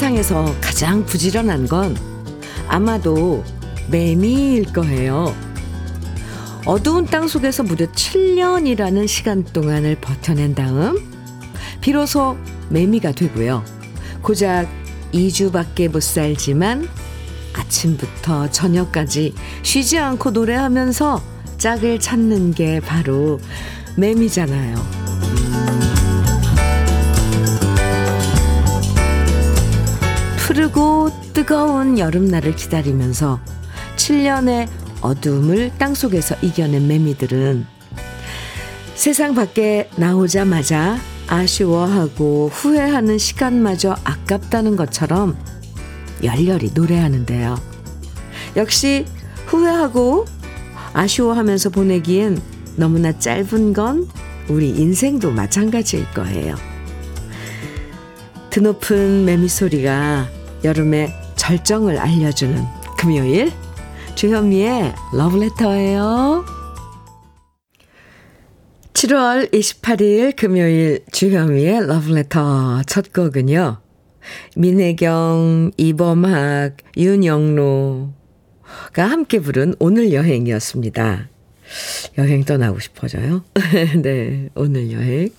세상에서 가장 부지런한 건 아마도 매미일 거예요. 어두운 땅 속에서 무려 7년이라는 시간 동안을 버텨낸 다음 비로소 매미가 되고요. 고작 2주밖에 못 살지만 아침부터 저녁까지 쉬지 않고 노래하면서 짝을 찾는 게 바로 매미잖아요. 푸르고 뜨거운 여름날을 기다리면서 7년의 어둠을 땅속에서 이겨낸 매미들은 세상 밖에 나오자마자 아쉬워하고 후회하는 시간마저 아깝다는 것처럼 열렬히 노래하는데요. 역시 후회하고 아쉬워하면서 보내기엔 너무나 짧은 건 우리 인생도 마찬가지일 거예요. 드높은 매미 소리가 여름의 절정을 알려주는 금요일 주현미의 러브레터예요. 7월 28일 금요일 주현미의 러브레터 첫 곡은요. 민혜경, 이범학, 윤영로가 함께 부른 오늘 여행이었습니다. 여행 떠나고 싶어져요. 네, 오늘 여행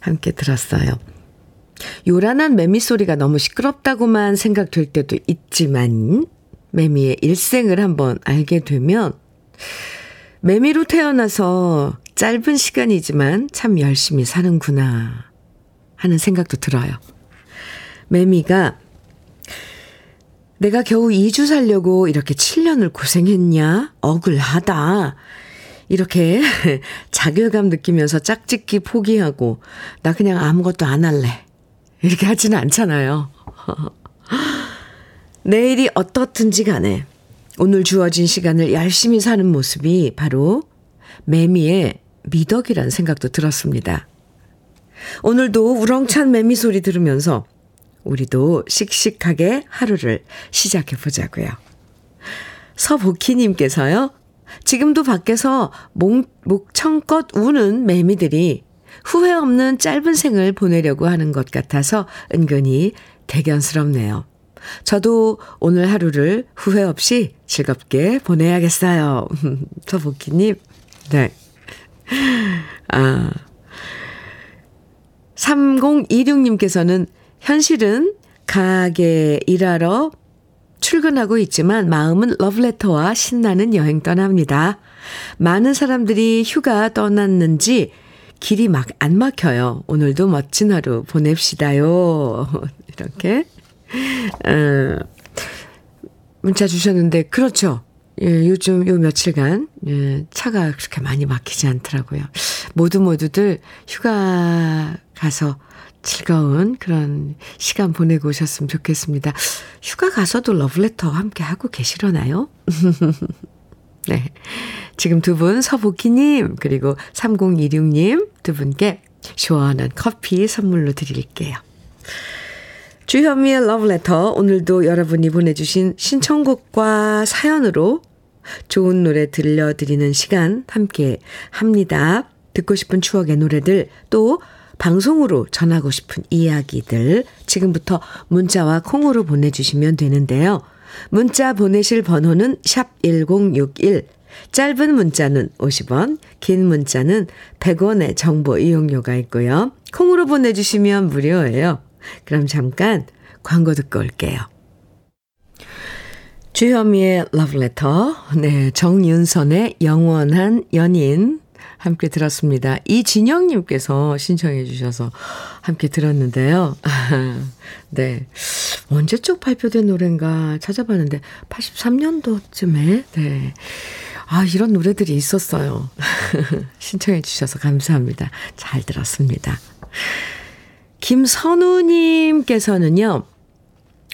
함께 들었어요. 요란한 매미 소리가 너무 시끄럽다고만 생각될 때도 있지만 매미의 일생을 한번 알게 되면 매미로 태어나서 짧은 시간이지만 참 열심히 사는구나 하는 생각도 들어요. 매미가 내가 겨우 2주 살려고 이렇게 7년을 고생했냐? 억울하다. 이렇게 자괴감 느끼면서 짝짓기 포기하고 나 그냥 아무것도 안 할래. 이렇게 하지는 않잖아요. 내일이 어떻든지 간에 오늘 주어진 시간을 열심히 사는 모습이 바로 매미의 미덕이란 생각도 들었습니다. 오늘도 우렁찬 매미 소리 들으면서 우리도 씩씩하게 하루를 시작해 보자고요. 서복희님께서요, 지금도 밖에서 목, 목청껏 우는 매미들이 후회 없는 짧은 생을 보내려고 하는 것 같아서 은근히 대견스럽네요. 저도 오늘 하루를 후회 없이 즐겁게 보내야겠어요. 서복희님, 네. 아. 3026님께서는 현실은 가게 일하러 출근하고 있지만 마음은 러브레터와 신나는 여행 떠납니다. 많은 사람들이 휴가 떠났는지 길이 막 안 막혀요. 오늘도 멋진 하루 보냅시다요. 이렇게. 어, 문자 주셨는데, 그렇죠. 예, 요즘 요 며칠간 예, 차가 그렇게 많이 막히지 않더라고요. 모두 모두들 휴가 가서 즐거운 그런 시간 보내고 오셨으면 좋겠습니다. 휴가 가서도 러브레터 함께 하고 계시려나요? 네. 지금 두 분, 서복희님, 그리고 3026님 두 분께 시원한 커피 선물로 드릴게요. 주현미의 러브레터, 오늘도 여러분이 보내주신 신청곡과 사연으로 좋은 노래 들려드리는 시간 함께 합니다. 듣고 싶은 추억의 노래들, 또 방송으로 전하고 싶은 이야기들 지금부터 문자와 콩으로 보내주시면 되는데요. 문자 보내실 번호는 샵 1061, 짧은 문자는 50원, 긴 문자는 100원의 정보 이용료가 있고요. 콩으로 보내주시면 무료예요. 그럼 잠깐 광고 듣고 올게요. 주현미의 러브레터, 네, 정윤선의 영원한 연인 함께 들었습니다. 이진영님께서 신청해 주셔서 함께 들었는데요. 네. 언제적 발표된 노래인가 찾아봤는데 83년도쯤에, 네. 아, 이런 노래들이 있었어요. 신청해 주셔서 감사합니다. 잘 들었습니다. 김선우님께서는요,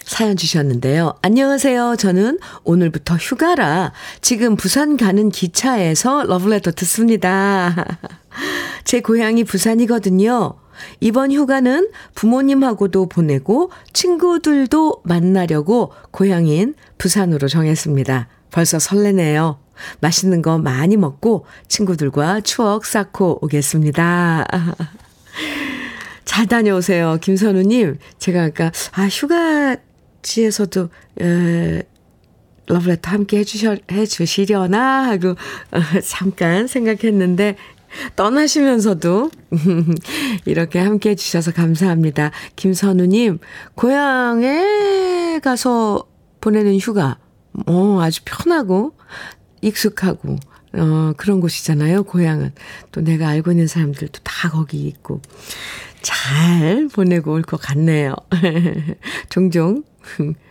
사연 주셨는데요. 안녕하세요. 저는 오늘부터 휴가라 지금 부산 가는 기차에서 러브레터 듣습니다. 제 고향이 부산이거든요. 이번 휴가는 부모님하고도 보내고 친구들도 만나려고 고향인 부산으로 정했습니다. 벌써 설레네요. 맛있는 거 많이 먹고 친구들과 추억 쌓고 오겠습니다. 잘 다녀오세요. 김선우님. 제가 아까, 아, 휴가지에서도, 에, 러브레터 함께 해주셔, 해주시려나 하고, 어, 잠깐 생각했는데, 떠나시면서도 이렇게 함께 해주셔서 감사합니다. 김선우님, 고향에 가서 보내는 휴가, 어, 아주 편하고, 익숙하고, 어, 그런 곳이잖아요, 고향은. 또 내가 알고 있는 사람들도 다 거기 있고. 잘 보내고 올 것 같네요. 종종.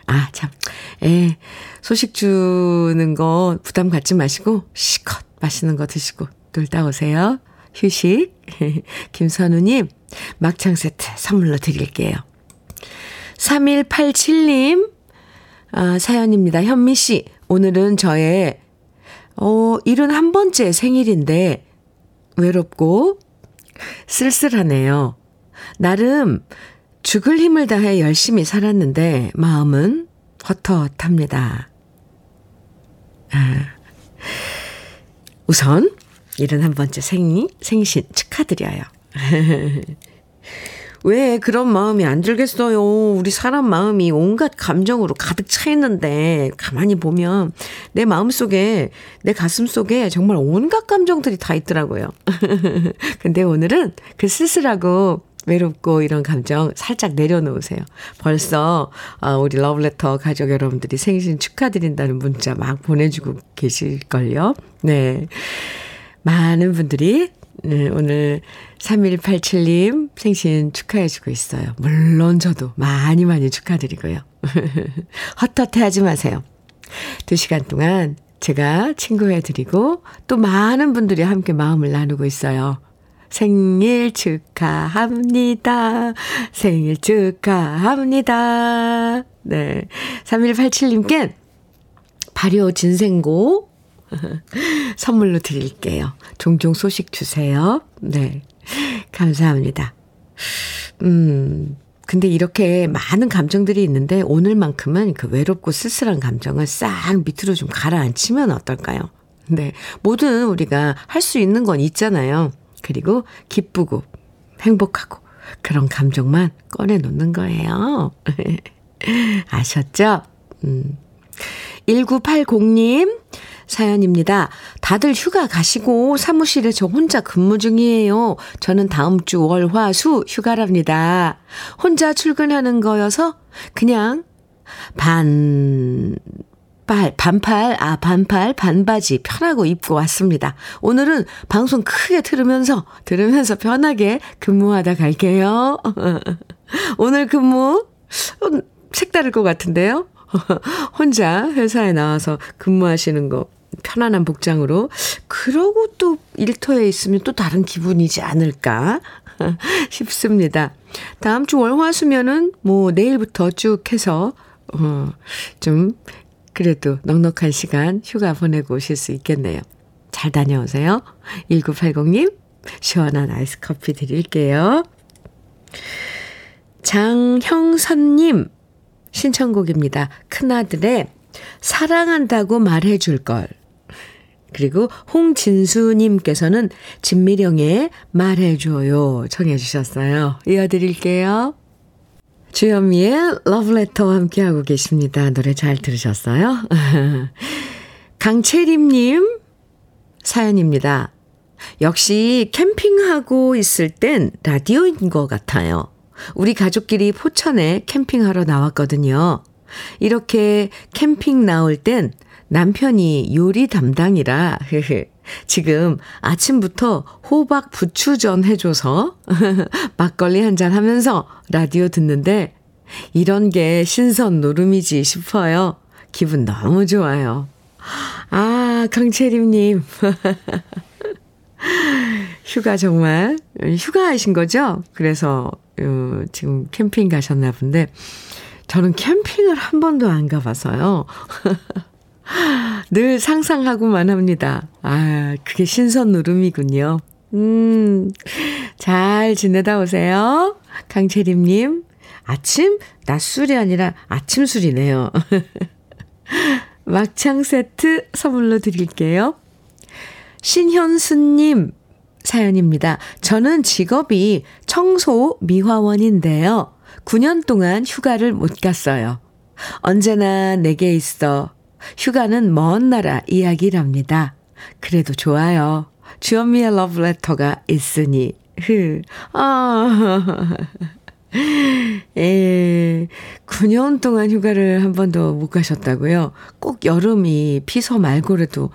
아, 참. 에, 소식 주는 거 부담 갖지 마시고, 시컷 맛있는 거 드시고 놀다 오세요. 휴식. 김선우님, 막창 세트 선물로 드릴게요. 3187님, 아, 사연입니다. 현미 씨, 오늘은 저의 어, 71번째 생일인데 외롭고 쓸쓸하네요. 나름 죽을 힘을 다해 열심히 살았는데 마음은 헛헛합니다. 아, 우선 71번째 생일, 생신 축하드려요. 왜 그런 마음이 안 들겠어요? 우리 사람 마음이 온갖 감정으로 가득 차 있는데 가만히 보면 내 마음 속에 내 가슴 속에 정말 온갖 감정들이 다 있더라고요. 근데 오늘은 그 쓸쓸하고 외롭고 이런 감정 살짝 내려놓으세요. 벌써 어, 우리 러브레터 가족 여러분들이 생신 축하드린다는 문자 막 보내주고 계실걸요. 네. 많은 분들이 네, 오늘 3187님 생신 축하해주고 있어요. 물론 저도 많이 많이 축하드리고요. 헛헛해 하지 마세요. 두 시간 동안 제가 친구해드리고 또 많은 분들이 함께 마음을 나누고 있어요. 생일 축하합니다. 생일 축하합니다. 네. 3187님께 발효 진생고 선물로 드릴게요. 종종 소식 주세요. 네. 감사합니다. 음, 근데 이렇게 많은 감정들이 있는데 오늘만큼은 그 외롭고 쓸쓸한 감정을 싹 밑으로 좀 가라앉히면 어떨까요? 네. 뭐든 우리가 할 수 있는 건 있잖아요. 그리고 기쁘고 행복하고 그런 감정만 꺼내놓는 거예요. 아셨죠? 음. 1980님, 사연입니다. 다들 휴가 가시고 사무실에 저 혼자 근무 중이에요. 저는 다음 주 월, 화, 수 휴가랍니다. 혼자 출근하는 거여서 그냥 반, 빨, 반팔, 아, 반팔, 반바지 편하고 입고 왔습니다. 오늘은 방송 크게 들으면서, 들으면서 편하게 근무하다 갈게요. 오늘 근무, 음, 색다를 것 같은데요? 혼자 회사에 나와서 근무하시는 거 편안한 복장으로 그러고 또 일터에 있으면 또 다른 기분이지 않을까 싶습니다. 다음 주 월화수면은 뭐 내일부터 쭉 해서 어 좀 그래도 넉넉한 시간 휴가 보내고 오실 수 있겠네요. 잘 다녀오세요. 1980님 시원한 아이스 커피 드릴게요. 장형선님 신청곡입니다. 큰아들의 사랑한다고 말해줄 걸. 그리고 홍진수님께서는 진미령의 말해줘요 청해 주셨어요. 이어드릴게요. 주현미의 러브레터와 함께하고 계십니다. 노래 잘 들으셨어요? 강채림님 사연입니다. 역시 캠핑하고 있을 땐 라디오인 것 같아요. 우리 가족끼리 포천에 캠핑하러 나왔거든요. 이렇게 캠핑 나올 땐 남편이 요리 담당이라, 지금 아침부터 호박 부추전 해줘서 막걸리 한잔 하면서 라디오 듣는데 이런 게 신선 노름이지 싶어요. 기분 너무 좋아요. 아, 강채림님. 휴가 정말, 휴가하신 거죠? 그래서, 어, 지금 캠핑 가셨나 본데, 저는 캠핑을 한 번도 안 가봐서요. 늘 상상하고만 합니다. 아, 그게 신선 노름이군요. 음, 잘 지내다 오세요. 강채림님, 아침, 낮술이 아니라 아침 술이네요. 막창 세트 선물로 드릴게요. 신현수님, 사연입니다. 저는 직업이 청소 미화원인데요. 9년 동안 휴가를 못 갔어요. 언제나 내게 있어. 휴가는 먼 나라 이야기랍니다. 그래도 좋아요. 주현미의 러브레터가 있으니. 흐. 아. 예. 9년 동안 휴가를 한 번도 못 가셨다고요? 꼭 여름이 피서 말고라도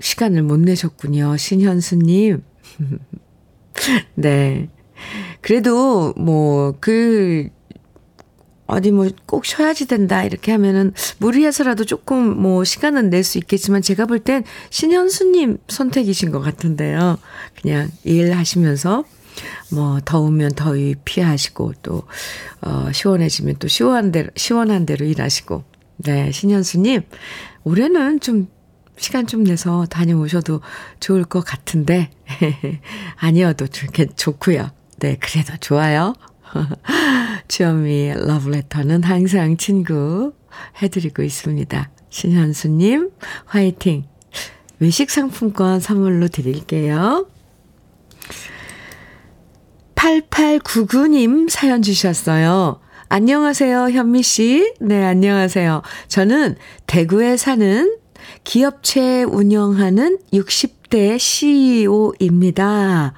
시간을 못 내셨군요. 신현수님. 네. 그래도 뭐, 그, 어디 뭐 꼭 쉬어야지 된다 이렇게 하면은 무리해서라도 조금 뭐 시간은 낼 수 있겠지만 제가 볼 땐 신현수님 선택이신 것 같은데요. 그냥 일하시면서 뭐 더우면 더위 피하시고 또 어, 시원해지면 또 시원한 대로 시원한 대로 일하시고 네 신현수님 올해는 좀 시간 좀 내서 다녀오셔도 좋을 것 같은데 아니어도 좋겠 좋고요. 네 그래도 좋아요. 주현미의 러브레터는 항상 친구 해드리고 있습니다. 신현수님, 화이팅! 외식 상품권 선물로 드릴게요. 8899님 사연 주셨어요. 안녕하세요, 현미 씨. 네, 안녕하세요. 저는 대구에 사는 기업체 운영하는 60대 CEO입니다.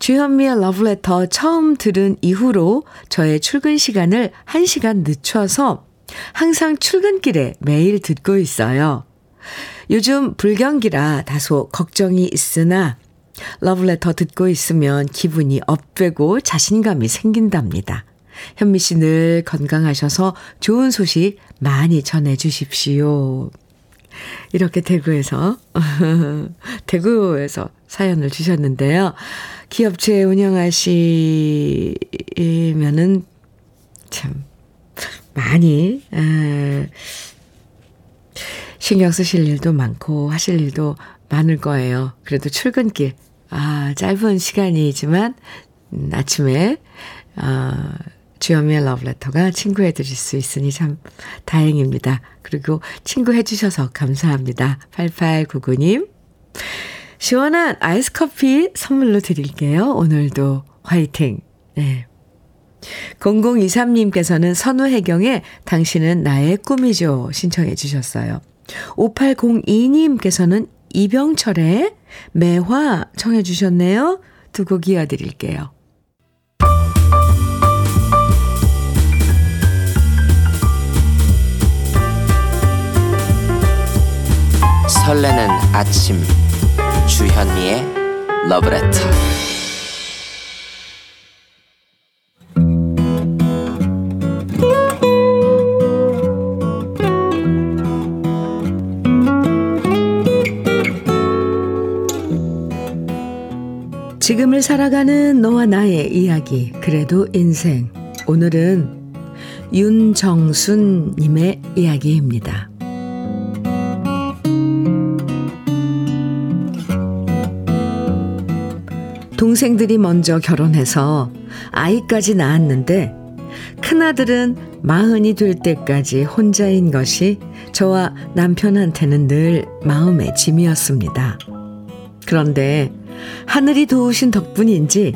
주현미의 러브레터 처음 들은 이후로 저의 출근 시간을 1시간 늦춰서 항상 출근길에 매일 듣고 있어요. 요즘 불경기라 다소 걱정이 있으나 러브레터 듣고 있으면 기분이 업되고 자신감이 생긴답니다. 현미 씨 늘 건강하셔서 좋은 소식 많이 전해 주십시오. 이렇게 대구에서, 대구에서 사연을 주셨는데요. 기업체 운영하시면은 참 많이, 에, 신경 쓰실 일도 많고 하실 일도 많을 거예요. 그래도 출근길 아, 짧은 시간이지만, 음, 아침에, 아, 주현미의 러브레터가 친구해 드릴 수 있으니 참 다행입니다. 그리고 친구 해주셔서 감사합니다. 8899님. 시원한 아이스 커피 선물로 드릴게요. 오늘도 화이팅. 네. 0023님께서는 선우혜경의 당신은 나의 꿈이죠. 신청해 주셨어요. 5802님께서는 이병철의 매화 청해 주셨네요. 두 곡 이어드릴게요. 설레는 아침 주현미의 러브레터 지금을 살아가는 너와 나의 이야기, 그래도 인생. 오늘은 윤정순 님의 이야기입니다. 동생들이 먼저 결혼해서 아이까지 낳았는데 큰아들은 마흔이 될 때까지 혼자인 것이 저와 남편한테는 늘 마음의 짐이었습니다. 그런데 하늘이 도우신 덕분인지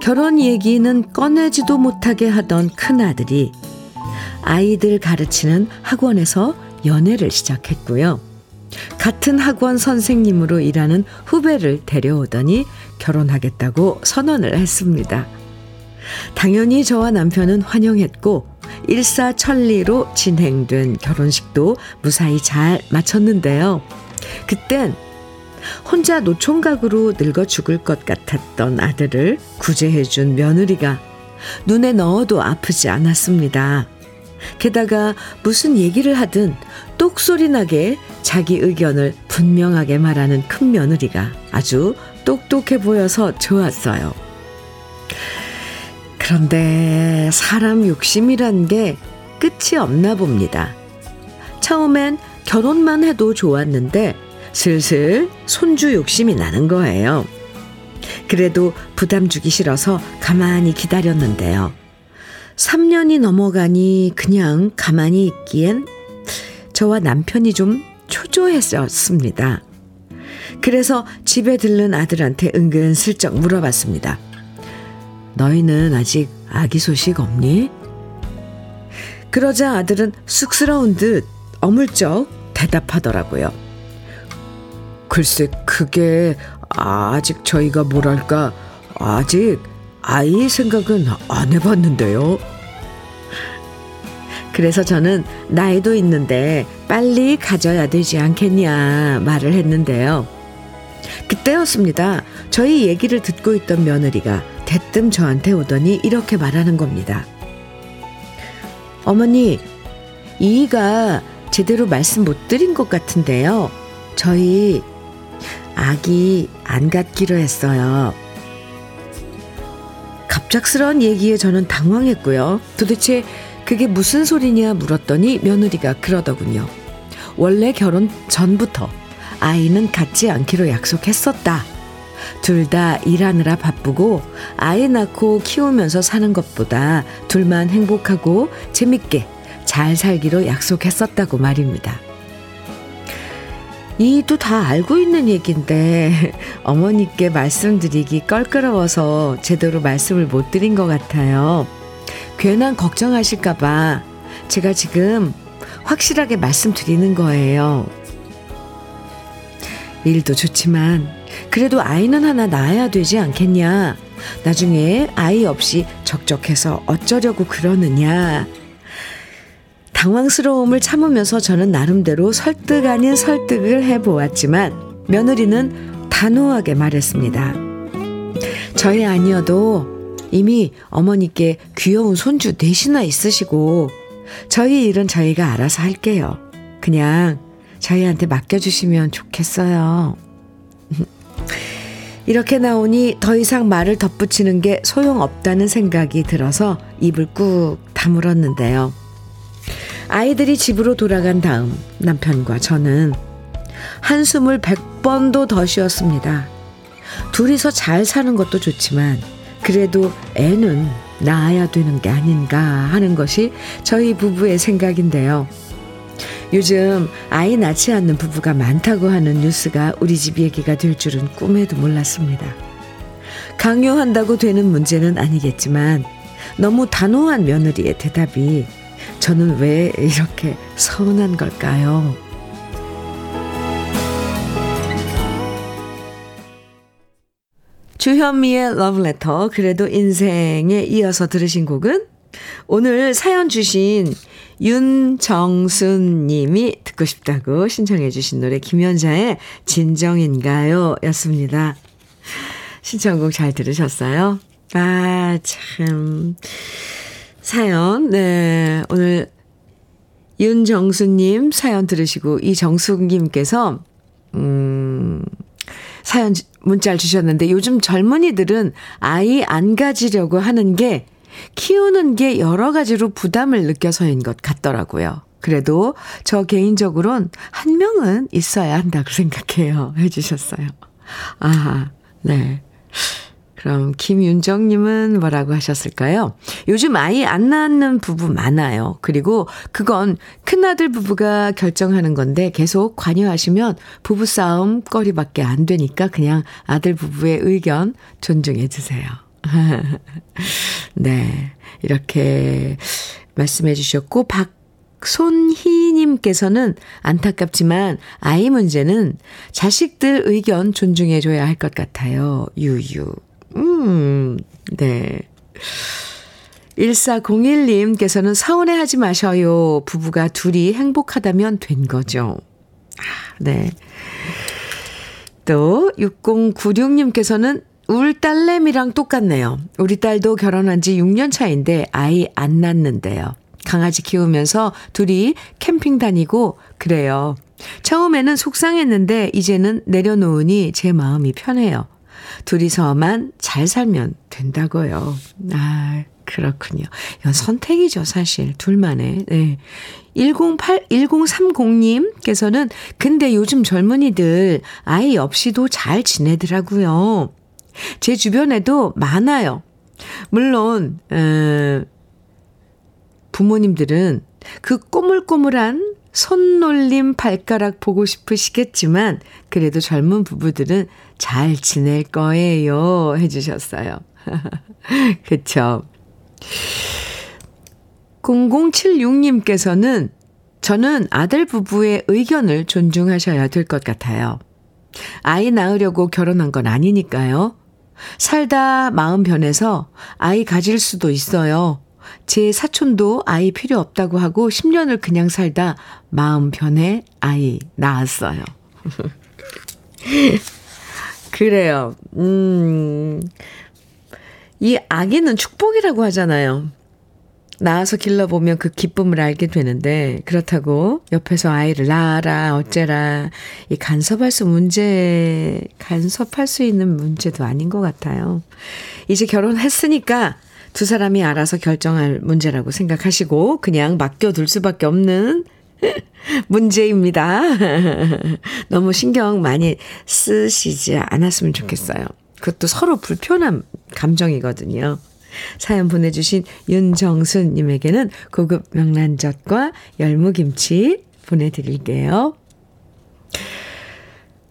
결혼 얘기는 꺼내지도 못하게 하던 큰아들이 아이들 가르치는 학원에서 연애를 시작했고요. 같은 학원 선생님으로 일하는 후배를 데려오더니 결혼하겠다고 선언을 했습니다. 당연히 저와 남편은 환영했고 일사천리로 진행된 결혼식도 무사히 잘 마쳤는데요. 그땐 혼자 노총각으로 늙어 죽을 것 같았던 아들을 구제해준 며느리가 눈에 넣어도 아프지 않았습니다. 게다가 무슨 얘기를 하든 똑소리 나게 자기 의견을 분명하게 말하는 큰 며느리가 아주 똑똑해 보여서 좋았어요. 그런데 사람 욕심이란 게 끝이 없나 봅니다. 처음엔 결혼만 해도 좋았는데 슬슬 손주 욕심이 나는 거예요. 그래도 부담 주기 싫어서 가만히 기다렸는데요. 3년이 넘어가니 그냥 가만히 있기엔 저와 남편이 좀 초조했었습니다. 그래서 집에 들른 아들한테 은근슬쩍 물어봤습니다. 너희는 아직 아기 소식 없니? 그러자 아들은 쑥스러운 듯 어물쩍 대답하더라고요. 글쎄, 그게 아직 저희가 뭐랄까, 아직 아이 생각은 안 해봤는데요. 그래서 저는 나이도 있는데 빨리 가져야 되지 않겠냐 말을 했는데요. 그때였습니다. 저희 얘기를 듣고 있던 며느리가 대뜸 저한테 오더니 이렇게 말하는 겁니다. 어머니, 이이가 제대로 말씀 못 드린 것 같은데요. 저희 아기 안 갖기로 했어요. 갑작스러운 얘기에 저는 당황했고요. 도대체 그게 무슨 소리냐 물었더니 며느리가 그러더군요. 원래 결혼 전부터 아이는 갖지 않기로 약속했었다. 둘 다 일하느라 바쁘고 아이 낳고 키우면서 사는 것보다 둘만 행복하고 재밌게 잘 살기로 약속했었다고 말입니다. 이도 다 알고 있는 얘기인데 어머니께 말씀드리기 껄끄러워서 제대로 말씀을 못 드린 것 같아요. 괜한 걱정하실까봐 제가 지금 확실하게 말씀드리는 거예요. 일도 좋지만 그래도 아이는 하나 낳아야 되지 않겠냐. 나중에 아이 없이 적적해서 어쩌려고 그러느냐. 당황스러움을 참으면서 저는 나름대로 설득 아닌 설득을 해보았지만 며느리는 단호하게 말했습니다. 저희 아니어도 이미 어머니께 귀여운 손주 넷이나 있으시고 저희 일은 저희가 알아서 할게요. 그냥 저희한테 맡겨주시면 좋겠어요. 이렇게 나오니 더 이상 말을 덧붙이는 게 소용없다는 생각이 들어서 입을 꾹 다물었는데요. 아이들이 집으로 돌아간 다음 남편과 저는 한숨을 100번도 더 쉬었습니다. 둘이서 잘 사는 것도 좋지만 그래도 애는 낳아야 되는 게 아닌가 하는 것이 저희 부부의 생각인데요. 요즘 아이 낳지 않는 부부가 많다고 하는 뉴스가 우리 집 얘기가 될 줄은 꿈에도 몰랐습니다. 강요한다고 되는 문제는 아니겠지만 너무 단호한 며느리의 대답이 저는 왜 이렇게 서운한 걸까요? 주현미의 러브레터 그래도 인생에 이어서 들으신 곡은 오늘 사연 주신 윤정순 님이 듣고 싶다고 신청해 주신 노래 김연자의 진정인가요? 였습니다. 신청곡 잘 들으셨어요? 아, 참. 사연, 네. 오늘 윤정수님 사연 들으시고 이정숙님께서, 음, 사연, 문자를 주셨는데 요즘 젊은이들은 아이 안 가지려고 하는 게 키우는 게 여러 가지로 부담을 느껴서인 것 같더라고요. 그래도 저 개인적으론 한 명은 있어야 한다고 생각해요. 해주셨어요. 아, 네. 그럼 김윤정님은 뭐라고 하셨을까요? 요즘 아이 안 낳는 부부 많아요. 그리고 그건 큰아들 부부가 결정하는 건데 계속 관여하시면 부부싸움 거리밖에 안 되니까 그냥 아들 부부의 의견 존중해 주세요. 네. 이렇게 말씀해 주셨고, 박 손희님께서는 안타깝지만 아이 문제는 자식들 의견 존중해줘야 할 것 같아요. 유유. 음, 네. 1401님께서는 서운해 하지 마셔요. 부부가 둘이 행복하다면 된 거죠. 아, 네. 또, 6096님께서는 울 딸내미랑 똑같네요. 우리 딸도 결혼한 지 6년 차인데 아이 안 낳는데요. 강아지 키우면서 둘이 캠핑 다니고 그래요. 처음에는 속상했는데 이제는 내려놓으니 제 마음이 편해요. 둘이서만 잘 살면 된다고요. 아, 그렇군요. 이건 선택이죠, 사실. 둘만의. 네. 108, 1030님께서는 근데 요즘 젊은이들 아이 없이도 잘 지내더라고요. 제 주변에도 많아요. 물론, 어, 부모님들은 그 꼬물꼬물한 손놀림 발가락 보고 싶으시겠지만, 그래도 젊은 부부들은 잘 지낼 거예요. 해주셨어요. 그쵸. 0076님께서는 저는 아들 부부의 의견을 존중하셔야 될 것 같아요. 아이 낳으려고 결혼한 건 아니니까요. 살다 마음 변해서 아이 가질 수도 있어요. 제 사촌도 아이 필요 없다고 하고 10년을 그냥 살다 마음 변해 아이 낳았어요. 그래요. 음, 이 아기는 축복이라고 하잖아요. 낳아서 길러보면 그 기쁨을 알게 되는데, 그렇다고 옆에서 아이를 낳아라, 어째라, 이 간섭할 수 문제, 간섭할 수 있는 문제도 아닌 것 같아요. 이제 결혼했으니까 두 사람이 알아서 결정할 문제라고 생각하시고, 그냥 맡겨둘 수밖에 없는 문제입니다. 너무 신경 많이 쓰시지 않았으면 좋겠어요. 그것도 서로 불편한 감정이거든요. 사연 보내주신 윤정순님에게는 고급 명란젓과 열무김치 보내드릴게요.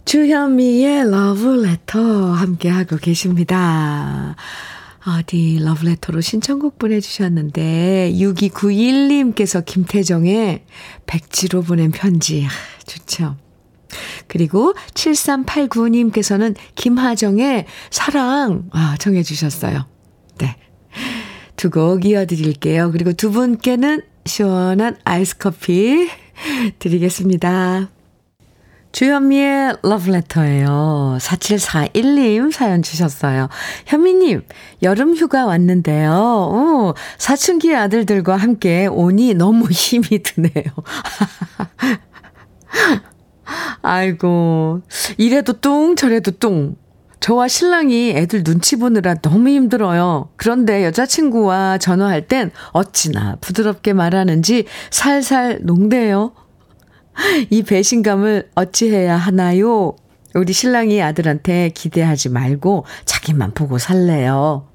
주현미의 러브레터 함께하고 계십니다. 어디 러브레터로 신청곡 보내주셨는데 6291님께서 김태정의 백지로 보낸 편지 아, 좋죠. 그리고 7389님께서는 김하정의 사랑 아, 정해 주셨어요. 네. 두 곡 이어드릴게요. 그리고 두 분께는 시원한 아이스 커피 드리겠습니다. 주현미의 러브레터예요. 4741님 사연 주셨어요. 현미님, 여름 휴가 왔는데요. 오, 사춘기 아들들과 함께 오니 너무 힘이 드네요. 아이고, 이래도 뚱, 저래도 뚱. 저와 신랑이 애들 눈치 보느라 너무 힘들어요. 그런데 여자친구와 전화할 땐 어찌나 부드럽게 말하는지 살살 농대요. 이 배신감을 어찌해야 하나요? 우리 신랑이 아들한테 기대하지 말고 자기만 보고 살래요.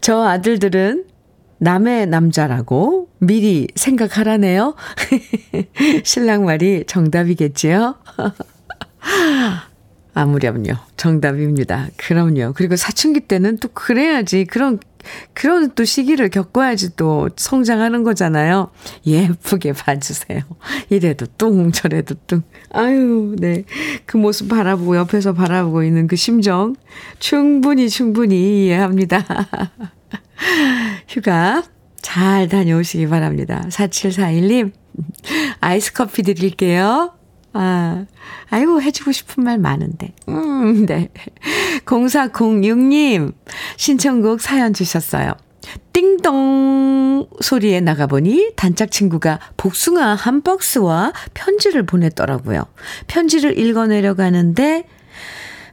저 아들들은 남의 남자라고 미리 생각하라네요. 신랑 말이 정답이겠지요? 아무렴요. 정답입니다. 그럼요. 그리고 사춘기 때는 또 그래야지. 그런, 그런 또 시기를 겪어야지 또 성장하는 거잖아요. 예쁘게 봐주세요. 이래도 뚱, 저래도 뚱. 아유, 네. 그 모습 바라보고, 옆에서 바라보고 있는 그 심정 충분히, 충분히 이해합니다. 휴가 잘 다녀오시기 바랍니다. 4741님, 아이스 커피 드릴게요. 아, 아이고, 해주고 싶은 말 많은데. 음, 네. 0406님, 신청곡 사연 주셨어요. 띵동 소리에 나가보니 단짝 친구가 복숭아 한 박스와 편지를 보냈더라고요. 편지를 읽어내려 가는데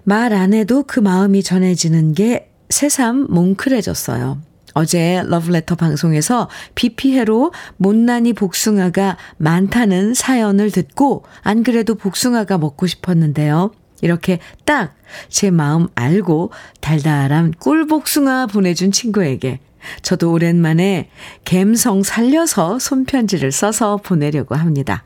말 안 해도 그 마음이 전해지는 게 새삼 뭉클해졌어요. 어제 러브레터 방송에서 비 피해로 못난이 복숭아가 많다는 사연을 듣고 안 그래도 복숭아가 먹고 싶었는데요. 이렇게 딱 제 마음 알고 달달한 꿀복숭아 보내준 친구에게 저도 오랜만에 갬성 살려서 손편지를 써서 보내려고 합니다.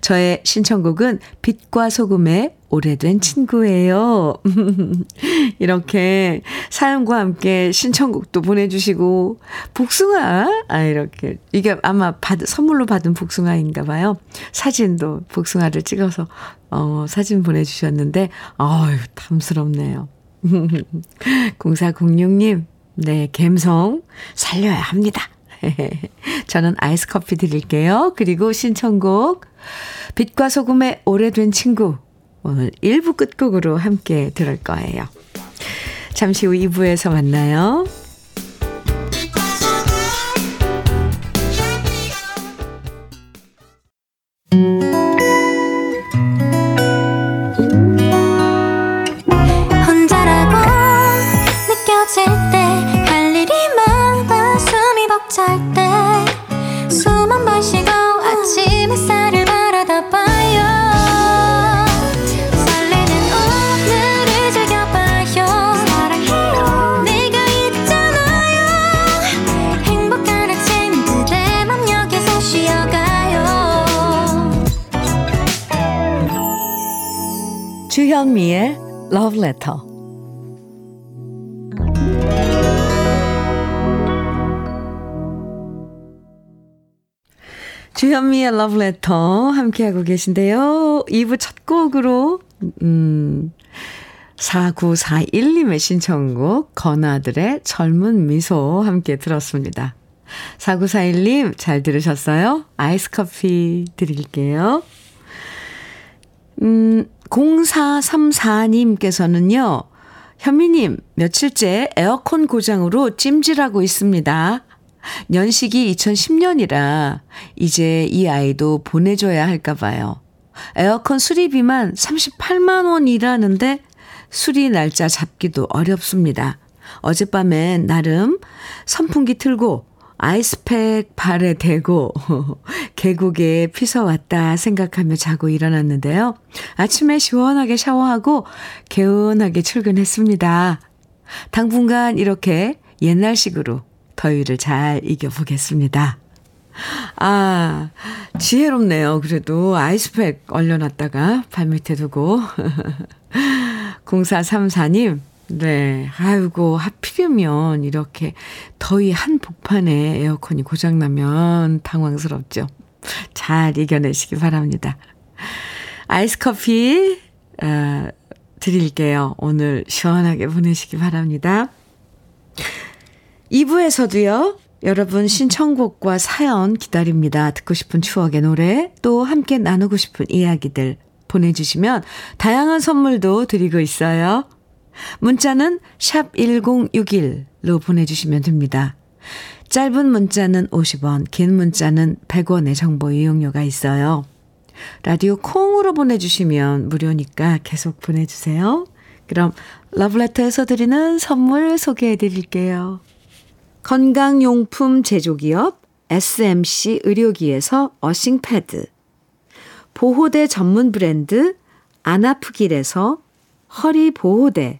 저의 신청곡은 빛과 소금의 오래된 친구예요. 이렇게 사연과 함께 신청곡도 보내주시고, 복숭아, 아, 이렇게. 이게 아마 받, 선물로 받은 복숭아인가 봐요. 사진도 복숭아를 찍어서, 어, 사진 보내주셨는데, 어유 탐스럽네요. 0406님, 네, 갬성 살려야 합니다. 저는 아이스 커피 드릴게요. 그리고 신청곡, 빛과 소금의 오래된 친구. 오늘 1부 끝곡으로 함께 들을 거예요. 잠시 후 2부에서 만나요. Letter. 주현미의 Letter 함께하고 계신데요. 2부 첫 곡으로, 음, 4941님의 신청곡, 건아들의 젊은 미소 함께 들었습니다. 4941님, 잘 들으셨어요? 아이스 커피 드릴게요. 음, 0434님께서는요, 현미님, 며칠째 에어컨 고장으로 찜질하고 있습니다. 연식이 2010년이라 이제 이 아이도 보내줘야 할까봐요. 에어컨 수리비만 38만 원이라는데 수리 날짜 잡기도 어렵습니다. 어젯밤엔 나름 선풍기 틀고 아이스팩 발에 대고 계곡에 피서 왔다 생각하며 자고 일어났는데요. 아침에 시원하게 샤워하고 개운하게 출근했습니다. 당분간 이렇게 옛날식으로 더위를 잘 이겨보겠습니다. 아, 지혜롭네요. 그래도 아이스팩 얼려놨다가 발밑에 두고. 0434님, 네. 아이고, 하필이면 이렇게 더위 한복판에 에어컨이 고장나면 당황스럽죠. 잘 이겨내시기 바랍니다. 아이스 커피, 어, 드릴게요. 오늘 시원하게 보내시기 바랍니다. 2부에서도요, 여러분 신청곡과 사연 기다립니다. 듣고 싶은 추억의 노래, 또 함께 나누고 싶은 이야기들 보내주시면 다양한 선물도 드리고 있어요. 문자는 샵 1061로 보내주시면 됩니다. 짧은 문자는 50원, 긴 문자는 100원의 정보 이용료가 있어요. 라디오 콩으로 보내주시면 무료니까 계속 보내주세요. 그럼 러브레터에서 드리는 선물 소개해 드릴게요. 건강용품 제조기업 SMC 의료기에서 어싱패드 보호대 전문 브랜드 아나프길에서 허리보호대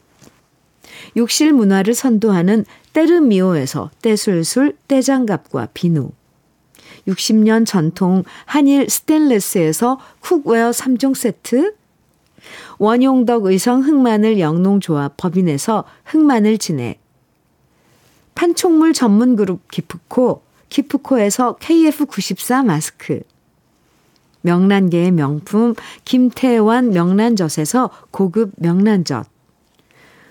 욕실 문화를 선도하는 때르미오에서 떼술술 떼장갑과 비누. 60년 전통 한일 스텐레스에서 cookware 3종 세트. 원용덕 의성 흑마늘 영농조합 법인에서 흑마늘 진액 판촉물 전문 그룹 기프코 기프코에서 KF94 마스크. 명란계의 명품 김태환 명란젓에서 고급 명란젓.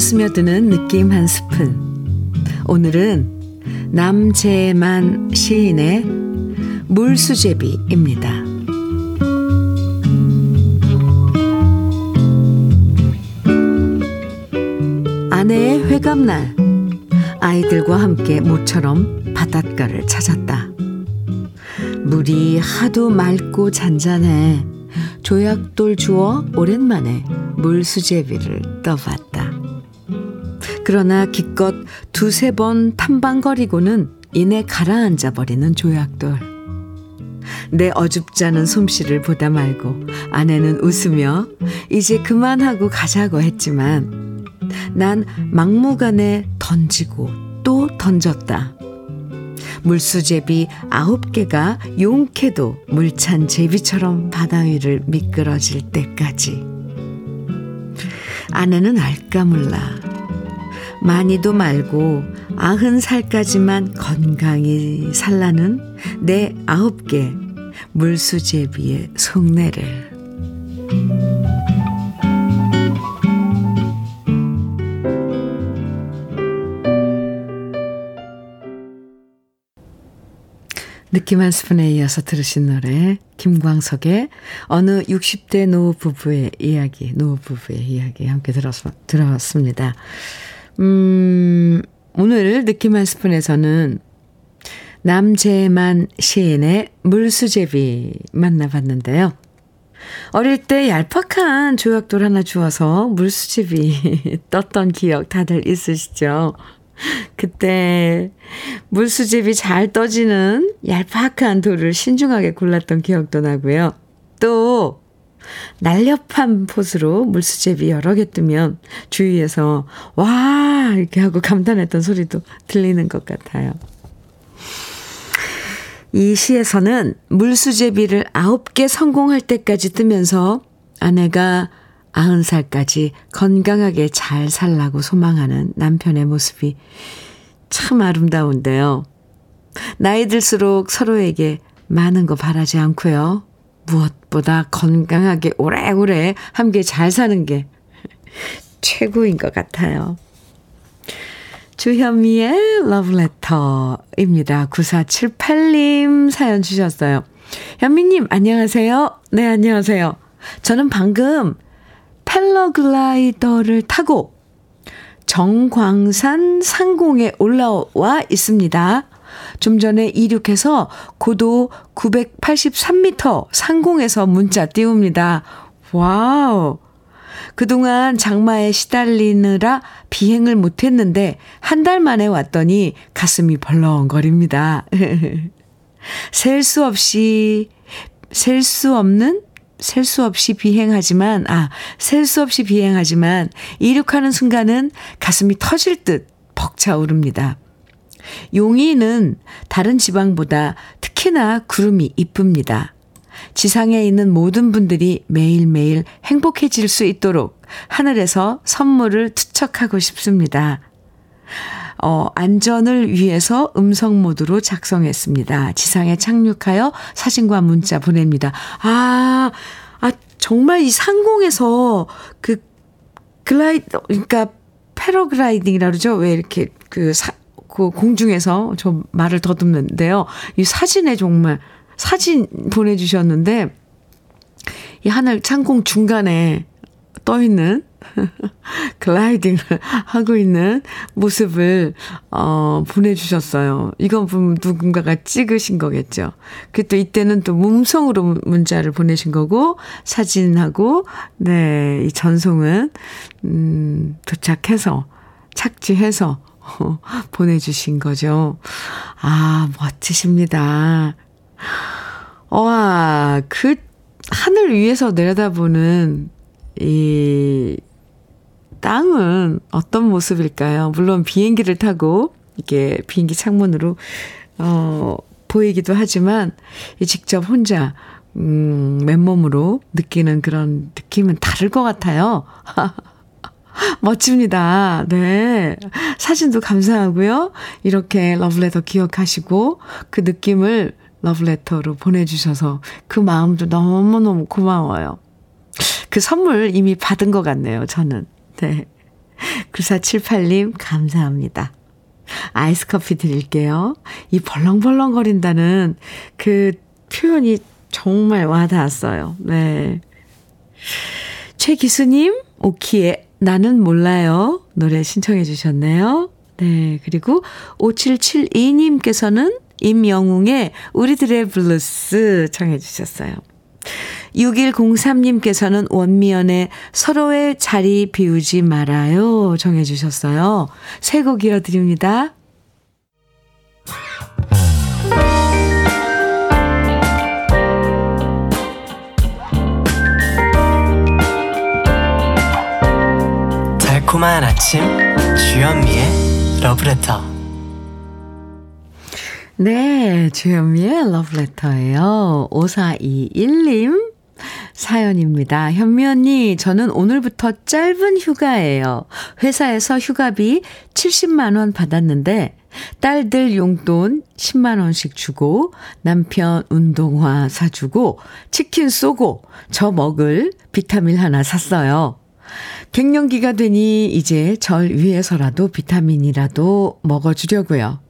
스며드는 느낌 한 스푼. 오늘은 남재만 시인의 물수제비입니다. 아내의 회감날, 아이들과 함께 모처럼 바닷가를 찾았다. 물이 하도 맑고 잔잔해 조약돌 주워 오랜만에 물수제비를 떠봤다. 그러나 기껏 두세 번 탐방거리고는 이내 가라앉아 버리는 조약돌. 내 어줍잖은 솜씨를 보다 말고 아내는 웃으며 이제 그만하고 가자고 했지만 난 막무가내 던지고 또 던졌다. 물수제비 아홉 개가 용케도 물찬 제비처럼 바다 위를 미끄러질 때까지. 아내는 알까 몰라. 많이도 말고 아흔 살까지만 건강히 살라는 내 아홉 개 물수제비의 속내를. 느낌 한 스푼에 이어서 들으신 노래 김광석의 어느 60대 노 부부의 이야기 노 부부의 이야기 함께 들었, 들었습니다. 음, 오늘 느낌 한 스푼에서는 남재만 시인의 물수제비 만나봤는데요. 어릴 때 얄팍한 조약돌 하나 주워서 물수제비 떴던 기억 다들 있으시죠? 그때 물수제비 잘 떠지는 얄팍한 돌을 신중하게 골랐던 기억도 나고요. 또 날렵한 포스로 물수제비 여러 개 뜨면 주위에서 와 이렇게 하고 감탄했던 소리도 들리는 것 같아요. 이 시에서는 물수제비를 아홉 개 성공할 때까지 뜨면서 아내가 아흔 살까지 건강하게 잘 살라고 소망하는 남편의 모습이 참 아름다운데요. 나이 들수록 서로에게 많은 거 바라지 않고요. 무엇 보다 건강하게 오래오래 함께 잘 사는 게 최고인 것 같아요. 주현미의 러브레터입니다. 9478님 사연 주셨어요. 현미님, 안녕하세요. 네, 안녕하세요. 저는 방금 펠러글라이더를 타고 정광산 상공에 올라와 있습니다. 좀 전에 이륙해서 고도 983m 상공에서 문자 띄웁니다. 와우. 그동안 장마에 시달리느라 비행을 못했는데 한 달 만에 왔더니 가슴이 벌렁거립니다. 셀 수 없이, 셀 수 없는 셀 수 없이 비행하지만, 아, 셀 수 없이 비행하지만, 이륙하는 순간은 가슴이 터질 듯 벅차오릅니다. 용인은 다른 지방보다 특히나 구름이 이쁩니다. 지상에 있는 모든 분들이 매일매일 행복해질 수 있도록 하늘에서 선물을 투척하고 싶습니다. 어, 안전을 위해서 음성 모드로 작성했습니다. 지상에 착륙하여 사진과 문자 보냅니다. 아, 아, 정말 이 상공에서 그 글라이더, 그러니까 패러글라이딩이라 그러죠? 왜 이렇게 그 사, 그 공중에서 저 말을 더듬는데요. 이 사진에 정말 사진 보내주셨는데, 이 하늘 창공 중간에 떠 있는 글라이딩을 하고 있는 모습을 어 보내주셨어요. 이건 누군가가 찍으신 거겠죠. 그또 이때는 또 음성으로 문자를 보내신 거고 사진하고 네이 전송은 음 도착해서 착지해서 어, 보내주신 거죠. 아 멋지십니다. 와, 그 하늘 위에서 내려다보는 이 땅은 어떤 모습일까요? 물론 비행기를 타고 이게 비행기 창문으로 어 보이기도 하지만 이 직접 혼자 음 맨몸으로 느끼는 그런 느낌은 다를 것 같아요. 멋집니다. 네. 사진도 감사하고요. 이렇게 러브레터 기억하시고 그 느낌을 러브레터로 보내주셔서 그 마음도 너무너무 고마워요. 그 선물 이미 받은 것 같네요, 저는. 네. 9478님, 감사합니다. 아이스 커피 드릴게요. 이 벌렁벌렁거린다는 그 표현이 정말 와닿았어요. 네. 최기수님, 오키의 나는 몰라요. 노래 신청해 주셨네요. 네. 그리고 5772님께서는 임영웅의 우리들의 블루스 청해 주셨어요. 6103님께서는 원미연의 서로의 자리 비우지 말아요 청해 주셨어요. 세 곡 이어드립니다. 달콤한 아침 주현미의 러브레터 네, 주현미의 러브레터예요. 5421님 사연입니다. 현미 언니, 저는 오늘부터 짧은 휴가예요. 회사에서 휴가비 70만원 받았는데, 딸들 용돈 10만원씩 주고, 남편 운동화 사주고, 치킨 쏘고, 저 먹을 비타민 하나 샀어요. 갱년기가 되니 이제 절 위해서라도 비타민이라도 먹어주려고요.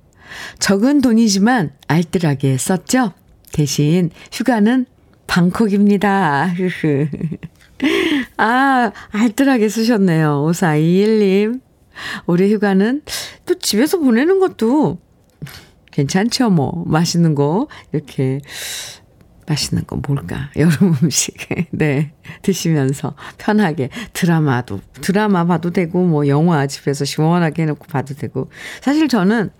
적은 돈이지만 알뜰하게 썼죠? 대신 휴가는 방콕입니다. 아, 알뜰하게 쓰셨네요. 5421님. 올해 휴가는 또 집에서 보내는 것도 괜찮죠, 뭐. 맛있는 거, 이렇게. 맛있는 거 뭘까? 여름 음식. 네. 드시면서 편하게 드라마도, 드라마 봐도 되고, 뭐 영화 집에서 시원하게 해놓고 봐도 되고. 사실 저는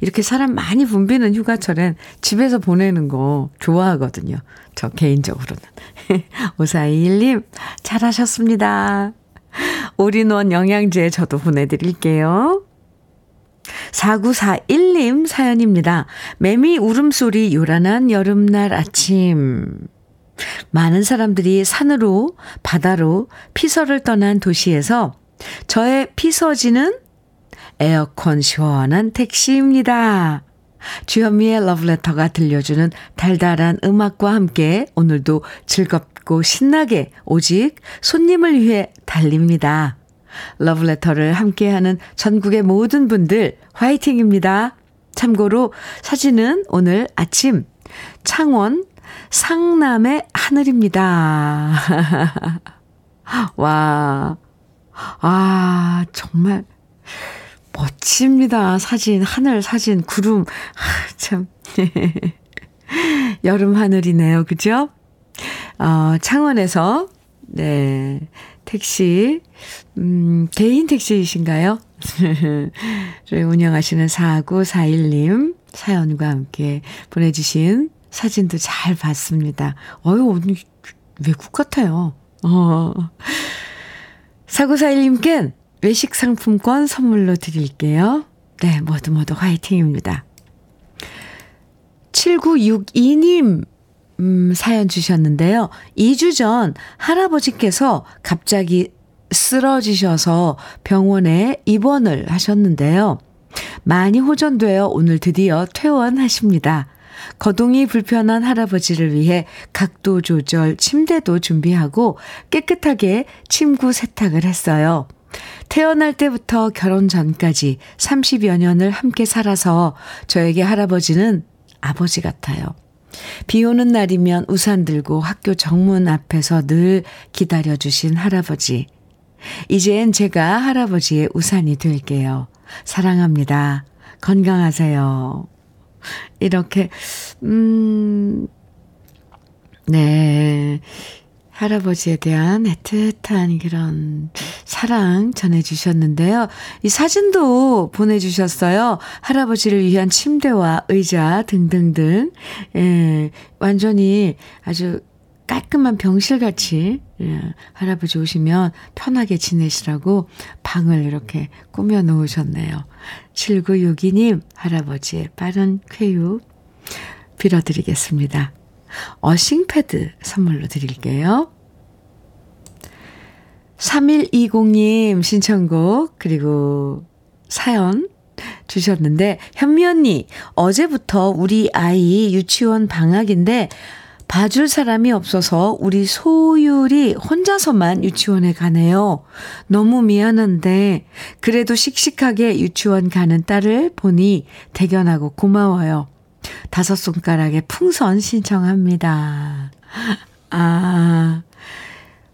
이렇게 사람 많이 붐비는 휴가철엔 집에서 보내는 거 좋아하거든요. 저 개인적으로는. 5421님, 잘하셨습니다. 올인원 영양제 저도 보내드릴게요. 4941님 사연입니다. 매미 울음소리 요란한 여름날 아침. 많은 사람들이 산으로, 바다로 피서를 떠난 도시에서 저의 피서지는 에어컨 시원한 택시입니다. 주현미의 러브레터가 들려주는 달달한 음악과 함께 오늘도 즐겁고 신나게 오직 손님을 위해 달립니다. 러브레터를 함께하는 전국의 모든 분들 화이팅입니다. 참고로 사진은 오늘 아침 창원 상남의 하늘입니다. 와, 아, 정말 멋집니다. 사진, 하늘 사진, 구름. 아, 참. 여름 하늘이네요. 그죠? 어, 창원에서, 네, 택시, 음, 개인 택시이신가요? 운영하시는 4941님 사연과 함께 보내주신 사진도 잘 봤습니다. 어유 오늘 외국 같아요. 어. 4941님께 외식 상품권 선물로 드릴게요. 네, 모두 모두 화이팅입니다. 7962님, 음, 사연 주셨는데요. 2주 전 할아버지께서 갑자기 쓰러지셔서 병원에 입원을 하셨는데요. 많이 호전되어 오늘 드디어 퇴원하십니다. 거동이 불편한 할아버지를 위해 각도 조절 침대도 준비하고 깨끗하게 침구 세탁을 했어요. 태어날 때부터 결혼 전까지 30여 년을 함께 살아서 저에게 할아버지는 아버지 같아요. 비 오는 날이면 우산 들고 학교 정문 앞에서 늘 기다려주신 할아버지. 이젠 제가 할아버지의 우산이 될게요. 사랑합니다. 건강하세요. 이렇게, 음, 네. 할아버지에 대한 애틋한 그런 사랑 전해주셨는데요. 이 사진도 보내주셨어요. 할아버지를 위한 침대와 의자 등등등. 예, 완전히 아주 깔끔한 병실같이 예, 할아버지 오시면 편하게 지내시라고 방을 이렇게 꾸며 놓으셨네요. 7962님, 할아버지의 빠른 쾌유 빌어드리겠습니다. 어싱패드 선물로 드릴게요. 3120님 신청곡, 그리고 사연 주셨는데, 현미 언니, 어제부터 우리 아이 유치원 방학인데, 봐줄 사람이 없어서 우리 소율이 혼자서만 유치원에 가네요. 너무 미안한데, 그래도 씩씩하게 유치원 가는 딸을 보니 대견하고 고마워요. 다섯 손가락에 풍선 신청합니다. 아,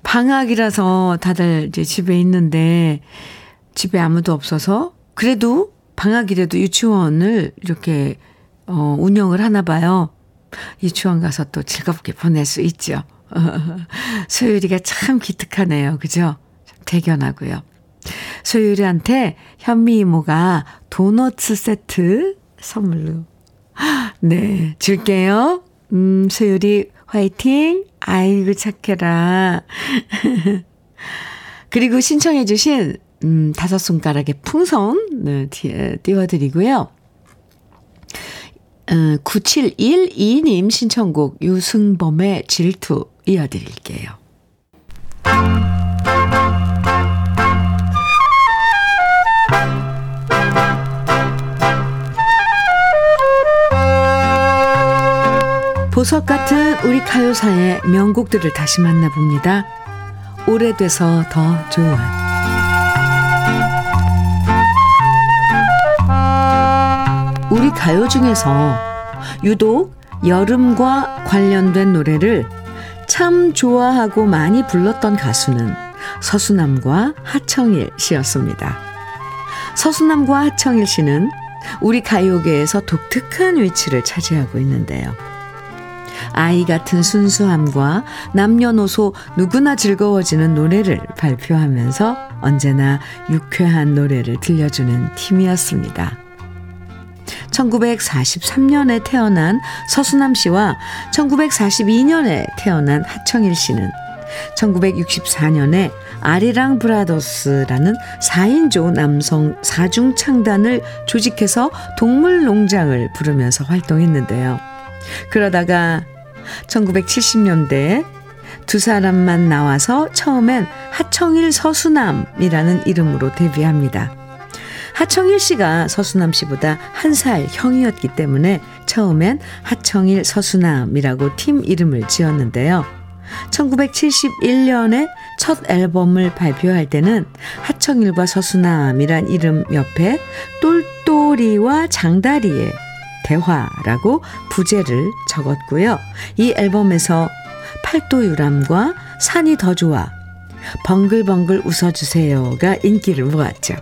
방학이라서 다들 이제 집에 있는데, 집에 아무도 없어서, 그래도 방학이라도 유치원을 이렇게, 어, 운영을 하나 봐요. 유치원 가서 또 즐겁게 보낼 수 있죠. 소율이가 참 기특하네요. 그죠? 대견하고요. 소율이한테 현미 이모가 도너츠 세트 선물로 네, 줄게요. 음, 소율이 화이팅. 아이고, 착해라. 그리고 신청해주신 음, 다섯 손가락의 풍선, 네, 띄워드리고요. 어, 9712님 신청곡 유승범의 질투 이어드릴게요. 보석 같은 우리 가요사의 명곡들을 다시 만나봅니다. 오래돼서 더 좋은 우리 가요 중에서 유독 여름과 관련된 노래를 참 좋아하고 많이 불렀던 가수는 서수남과 하청일 씨였습니다. 서수남과 하청일 씨는 우리 가요계에서 독특한 위치를 차지하고 있는데요. 아이 같은 순수함과 남녀노소 누구나 즐거워지는 노래를 발표하면서 언제나 유쾌한 노래를 들려주는 팀이었습니다. 1943년에 태어난 서수남 씨와 1942년에 태어난 하청일 씨는 1964년에 아리랑 브라더스라는 4인조 남성 사중 창단을 조직해서 동물 농장을 부르면서 활동했는데요. 그러다가 1970년대에 두 사람만 나와서 처음엔 하청일 서수남이라는 이름으로 데뷔합니다. 하청일 씨가 서수남 씨보다 한 살 형이었기 때문에 처음엔 하청일 서수남이라고 팀 이름을 지었는데요. 1971년에 첫 앨범을 발표할 때는 하청일과 서수남이란 이름 옆에 똘똘이와 장다리의 대화라고 부제를 적었고요. 이 앨범에서 팔도 유람과 산이 더 좋아, 벙글벙글 웃어주세요가 인기를 모았죠.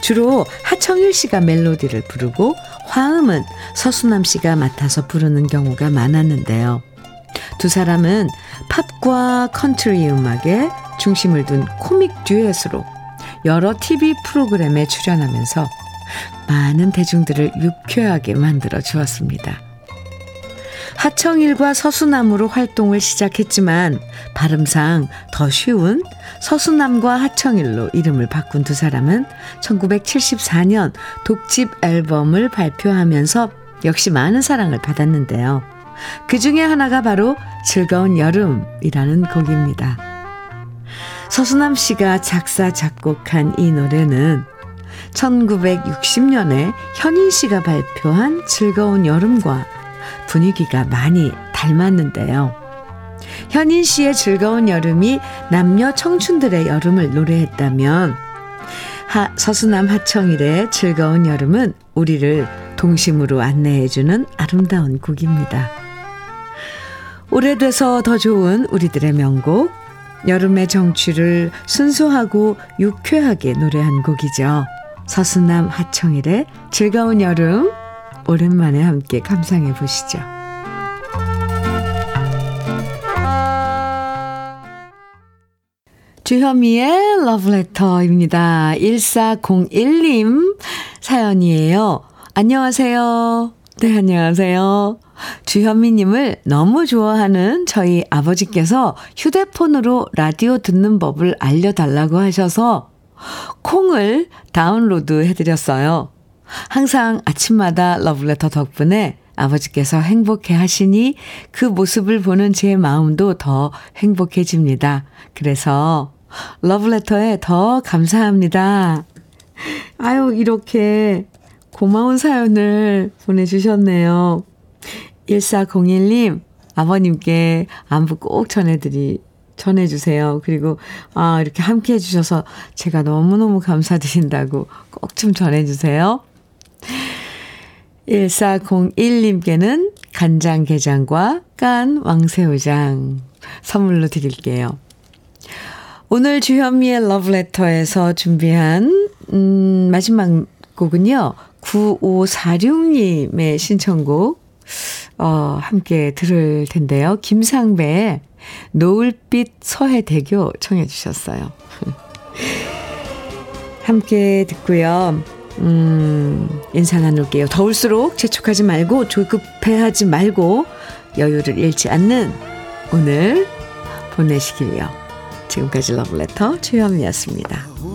주로 하청일 씨가 멜로디를 부르고 화음은 서수남 씨가 맡아서 부르는 경우가 많았는데요. 두 사람은 팝과 컨트리 음악에 중심을 둔 코믹 듀엣으로 여러 TV 프로그램에 출연하면서 많은 대중들을 유쾌하게 만들어 주었습니다. 하청일과 서수남으로 활동을 시작했지만 발음상 더 쉬운 서수남과 하청일로 이름을 바꾼 두 사람은 1974년 독집 앨범을 발표하면서 역시 많은 사랑을 받았는데요. 그 중에 하나가 바로 즐거운 여름이라는 곡입니다. 서수남 씨가 작사, 작곡한 이 노래는 1960년에 현인 씨가 발표한 즐거운 여름과 분위기가 많이 닮았는데요. 현인 씨의 즐거운 여름이 남녀 청춘들의 여름을 노래했다면 하, 서수남 하청일의 즐거운 여름은 우리를 동심으로 안내해주는 아름다운 곡입니다. 오래돼서 더 좋은 우리들의 명곡, 여름의 정취를 순수하고 유쾌하게 노래한 곡이죠. 서수남 하청일의 즐거운 여름 오랜만에 함께 감상해 보시죠. 주현미의 러브레터입니다. 1401님 사연이에요. 안녕하세요. 네, 안녕하세요. 주현미님을 너무 좋아하는 저희 아버지께서 휴대폰으로 라디오 듣는 법을 알려달라고 하셔서 콩을 다운로드 해드렸어요. 항상 아침마다 러브레터 덕분에 아버지께서 행복해 하시니 그 모습을 보는 제 마음도 더 행복해집니다. 그래서 러브레터에 더 감사합니다. 아유, 이렇게 고마운 사연을 보내주셨네요. 1401님, 아버님께 안부 꼭 전해드리, 전해주세요. 그리고, 아, 이렇게 함께 해주셔서 제가 너무너무 감사드린다고 꼭 좀 전해주세요. 1401님께는 간장게장과 깐 왕새우장 선물로 드릴게요. 오늘 주현미의 러브레터에서 준비한, 음, 마지막 곡은요, 9546님의 신청곡, 어, 함께 들을 텐데요. 김상배의 노을빛 서해대교 청해 주셨어요. 함께 듣고요. 음, 인사 나눌게요. 더울수록 재촉하지 말고 조급해하지 말고 여유를 잃지 않는 오늘 보내시길요. 지금까지 러브레터 주현미였습니다.